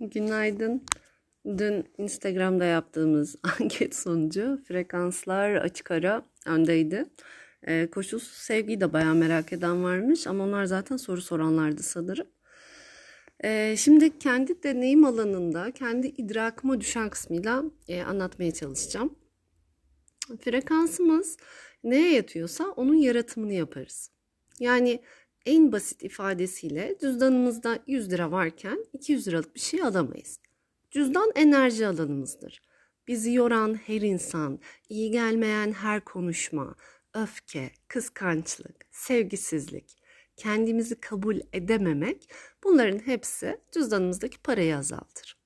Günaydın. Dün Instagram'da yaptığımız anket sonucu frekanslar açık ara öndeydi. Ee, koşulsuz sevgiyi de bayağı merak eden varmış ama onlar zaten soru soranlardı sanırım. Ee, şimdi kendi deneyim alanında, kendi idrakıma düşen kısmıyla e, anlatmaya çalışacağım. Frekansımız neye yatıyorsa onun yaratımını yaparız. Yani en basit ifadesiyle cüzdanımızda 100 lira varken 200 liralık bir şey alamayız. Cüzdan enerji alanımızdır. Bizi yoran her insan, iyi gelmeyen her konuşma, öfke, kıskançlık, sevgisizlik, kendimizi kabul edememek bunların hepsi cüzdanımızdaki parayı azaltır.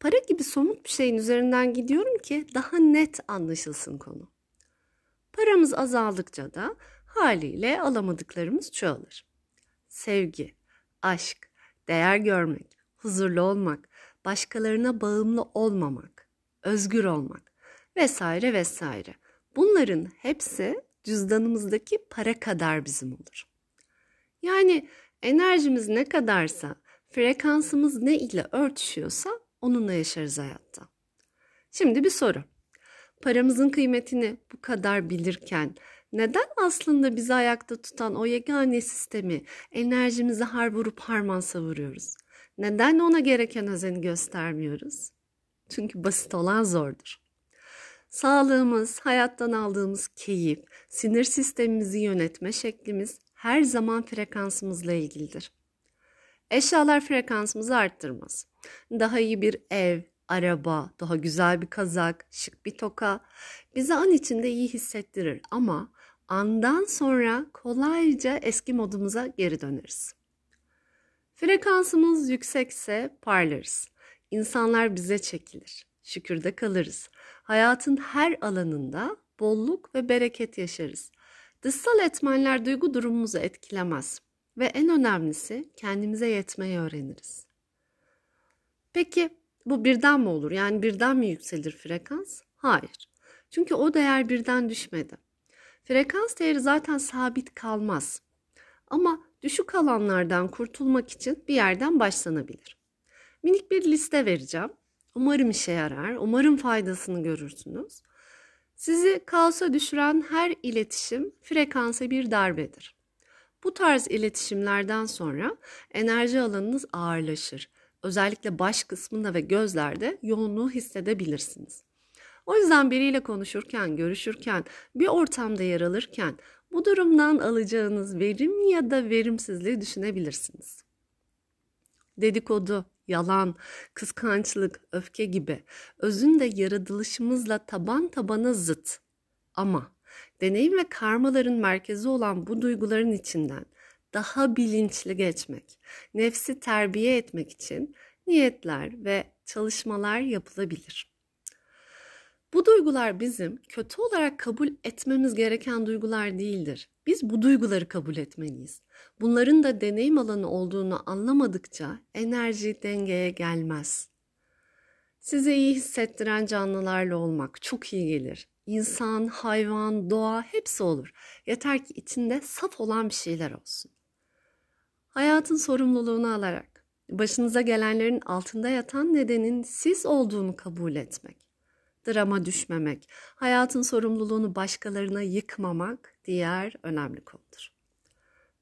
Para gibi somut bir şeyin üzerinden gidiyorum ki daha net anlaşılsın konu. Paramız azaldıkça da haliyle alamadıklarımız çoğalır. Sevgi, aşk, değer görmek, huzurlu olmak, başkalarına bağımlı olmamak, özgür olmak vesaire vesaire. Bunların hepsi cüzdanımızdaki para kadar bizim olur. Yani enerjimiz ne kadarsa, frekansımız ne ile örtüşüyorsa onunla yaşarız hayatta. Şimdi bir soru. Paramızın kıymetini bu kadar bilirken neden aslında bizi ayakta tutan o yegane sistemi enerjimizi har vurup harman savuruyoruz? Neden ona gereken özeni göstermiyoruz? Çünkü basit olan zordur. Sağlığımız, hayattan aldığımız keyif, sinir sistemimizi yönetme şeklimiz her zaman frekansımızla ilgilidir. Eşyalar frekansımızı arttırmaz. Daha iyi bir ev, araba, daha güzel bir kazak, şık bir toka bizi an içinde iyi hissettirir ama andan sonra kolayca eski modumuza geri döneriz. Frekansımız yüksekse parlarız. İnsanlar bize çekilir. Şükürde kalırız. Hayatın her alanında bolluk ve bereket yaşarız. Dışsal etmenler duygu durumumuzu etkilemez ve en önemlisi kendimize yetmeyi öğreniriz. Peki bu birden mi olur? Yani birden mi yükselir frekans? Hayır. Çünkü o değer birden düşmedi. Frekans değeri zaten sabit kalmaz. Ama düşük alanlardan kurtulmak için bir yerden başlanabilir. Minik bir liste vereceğim. Umarım işe yarar. Umarım faydasını görürsünüz. Sizi kaosa düşüren her iletişim frekansa bir darbedir. Bu tarz iletişimlerden sonra enerji alanınız ağırlaşır. Özellikle baş kısmında ve gözlerde yoğunluğu hissedebilirsiniz. O yüzden biriyle konuşurken, görüşürken, bir ortamda yer alırken bu durumdan alacağınız verim ya da verimsizliği düşünebilirsiniz. Dedikodu, yalan, kıskançlık, öfke gibi özünde yaratılışımızla taban tabana zıt. Ama deneyim ve karmaların merkezi olan bu duyguların içinden daha bilinçli geçmek, nefsi terbiye etmek için niyetler ve çalışmalar yapılabilir. Bu duygular bizim kötü olarak kabul etmemiz gereken duygular değildir. Biz bu duyguları kabul etmeliyiz. Bunların da deneyim alanı olduğunu anlamadıkça enerji dengeye gelmez. Size iyi hissettiren canlılarla olmak çok iyi gelir. İnsan, hayvan, doğa hepsi olur. Yeter ki içinde saf olan bir şeyler olsun. Hayatın sorumluluğunu alarak başınıza gelenlerin altında yatan nedenin siz olduğunu kabul etmek drama düşmemek, hayatın sorumluluğunu başkalarına yıkmamak diğer önemli konudur.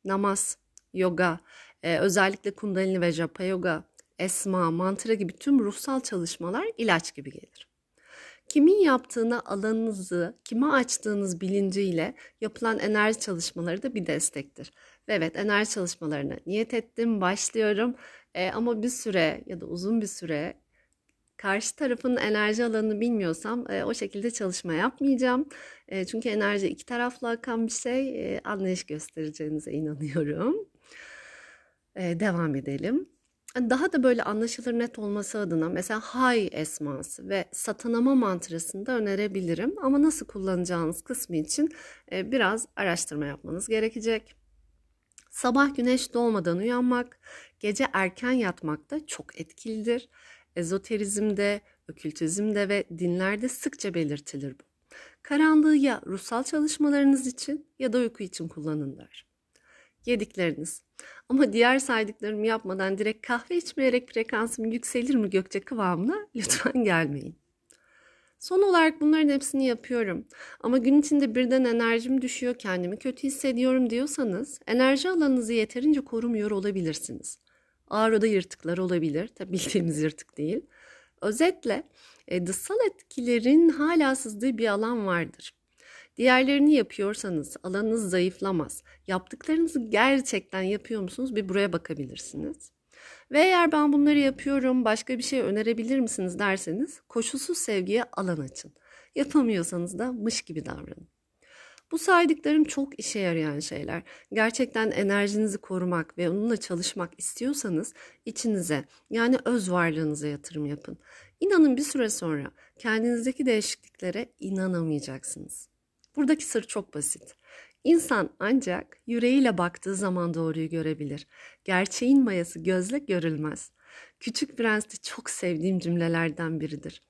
Namaz, yoga, e, özellikle kundalini ve japa yoga, esma, mantra gibi tüm ruhsal çalışmalar ilaç gibi gelir. Kimin yaptığına alanınızı, kime açtığınız bilinciyle yapılan enerji çalışmaları da bir destektir. Ve evet enerji çalışmalarına niyet ettim, başlıyorum. E, ama bir süre ya da uzun bir süre karşı tarafın enerji alanını bilmiyorsam e, o şekilde çalışma yapmayacağım. E, çünkü enerji iki taraflı akan bir şey. E, anlayış göstereceğinize inanıyorum. E, devam edelim. Daha da böyle anlaşılır net olması adına mesela hay esması ve satanama mantrasını da önerebilirim. Ama nasıl kullanacağınız kısmı için e, biraz araştırma yapmanız gerekecek. Sabah güneş doğmadan uyanmak, gece erken yatmak da çok etkilidir. Ezoterizmde, okültizmde ve dinlerde sıkça belirtilir bu. Karanlığı ya ruhsal çalışmalarınız için ya da uyku için kullanın der. Yedikleriniz, Ama diğer saydıklarımı yapmadan direkt kahve içmeyerek frekansım yükselir mi Gökçe kıvamına lütfen gelmeyin. Son olarak bunların hepsini yapıyorum. Ama gün içinde birden enerjim düşüyor, kendimi kötü hissediyorum diyorsanız enerji alanınızı yeterince korumuyor olabilirsiniz. Ağrıda yırtıklar olabilir. Tabi bildiğimiz yırtık değil. Özetle e, dışsal etkilerin hala sızdığı bir alan vardır. Diğerlerini yapıyorsanız alanınız zayıflamaz. Yaptıklarınızı gerçekten yapıyor musunuz? Bir buraya bakabilirsiniz. Ve eğer ben bunları yapıyorum, başka bir şey önerebilir misiniz derseniz koşulsuz sevgiye alan açın. Yapamıyorsanız da mış gibi davranın. Bu saydıklarım çok işe yarayan şeyler. Gerçekten enerjinizi korumak ve onunla çalışmak istiyorsanız içinize yani öz varlığınıza yatırım yapın. İnanın bir süre sonra kendinizdeki değişikliklere inanamayacaksınız. Buradaki sır çok basit. İnsan ancak yüreğiyle baktığı zaman doğruyu görebilir. Gerçeğin mayası gözle görülmez. Küçük Prens'te çok sevdiğim cümlelerden biridir.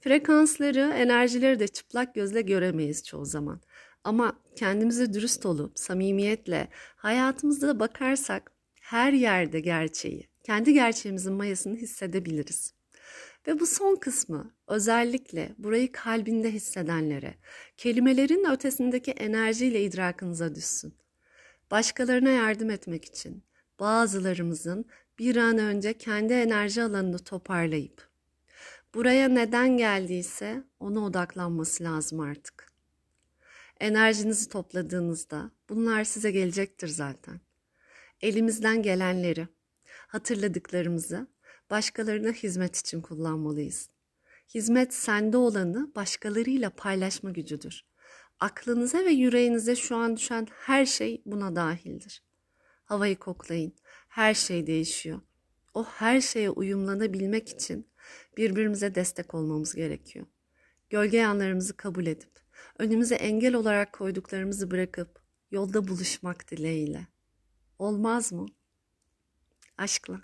Frekansları, enerjileri de çıplak gözle göremeyiz çoğu zaman. Ama kendimize dürüst olup samimiyetle hayatımızda bakarsak her yerde gerçeği, kendi gerçeğimizin mayasını hissedebiliriz. Ve bu son kısmı özellikle burayı kalbinde hissedenlere, kelimelerin ötesindeki enerjiyle idrakınıza düşsün. Başkalarına yardım etmek için bazılarımızın bir an önce kendi enerji alanını toparlayıp buraya neden geldiyse ona odaklanması lazım artık. Enerjinizi topladığınızda bunlar size gelecektir zaten. Elimizden gelenleri, hatırladıklarımızı başkalarına hizmet için kullanmalıyız. Hizmet sende olanı başkalarıyla paylaşma gücüdür. Aklınıza ve yüreğinize şu an düşen her şey buna dahildir. Havayı koklayın. Her şey değişiyor. O her şeye uyumlanabilmek için birbirimize destek olmamız gerekiyor. Gölge yanlarımızı kabul edip, önümüze engel olarak koyduklarımızı bırakıp yolda buluşmak dileğiyle. Olmaz mı? Aşkla.